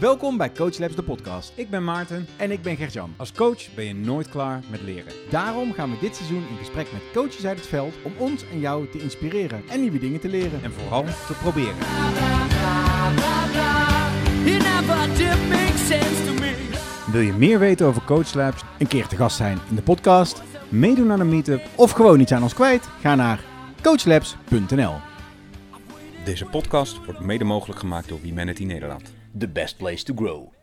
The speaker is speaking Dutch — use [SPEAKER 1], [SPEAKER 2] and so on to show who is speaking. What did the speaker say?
[SPEAKER 1] Welkom bij Coach Labs, de podcast.
[SPEAKER 2] Ik ben Maarten.
[SPEAKER 1] En ik ben Gertjan.
[SPEAKER 2] Als coach ben je nooit klaar met leren.
[SPEAKER 1] Daarom gaan we dit seizoen in gesprek met coaches uit het veld om ons en jou te inspireren en nieuwe dingen te leren.
[SPEAKER 2] En vooral te proberen.
[SPEAKER 1] Wil je meer weten over Coach Labs, een keer te gast zijn in de podcast, meedoen aan een meetup of gewoon iets aan ons kwijt? Ga naar coachlabs.nl.
[SPEAKER 3] Deze podcast wordt mede mogelijk gemaakt door Humanity Nederland.
[SPEAKER 1] The best place to grow.